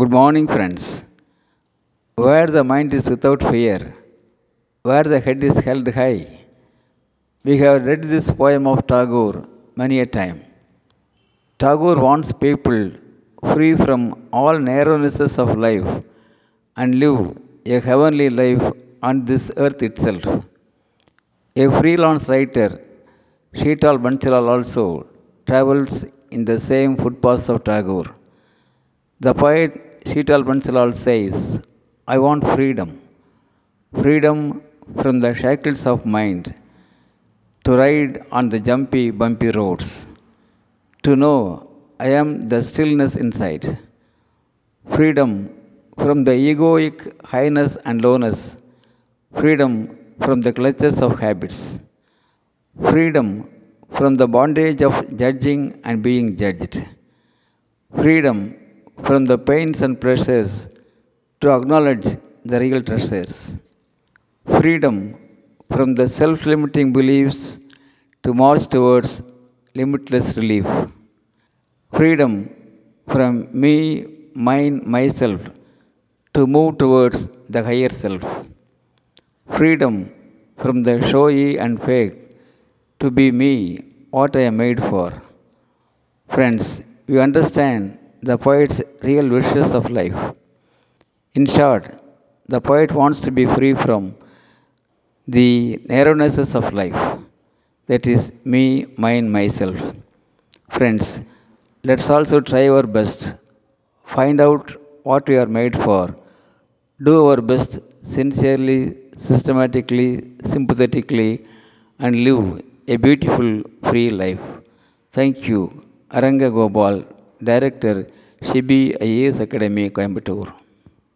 Good morning, friends. Where the mind is without fear, where the head is held high. We have read this poem of Tagore many a time. Tagore wants people free from all narrownesses of life and live a heavenly life on this earth itself. A freelance writer, Sheetal Bansilal also travels in the same footpaths of Tagore. The poet Sheetal Bansilal says, I want freedom. Freedom from the shackles of mind, to ride on the jumpy, bumpy roads, to know I am the stillness inside. Freedom from the egoic highness and lowness, freedom from the clutches of habits, freedom from the bondage of judging and being judged, freedom from the pains and pressures to acknowledge the real treasures, freedom from the self limiting beliefs to march towards limitless relief, freedom from me, mine, myself to move towards the higher self, freedom from the showy and fake to be me, what I am made for. Friends, you understand the poet's real wishes of life. In short, the poet wants to be free from the narrownesses of life. That is me, mine, myself. Friends, let's also try our best. Find out what we are made for. Do our best sincerely, systematically, sympathetically, and live a beautiful, free life. Thank you. Aranga Gopal, director Shibi E S academy Coimbatore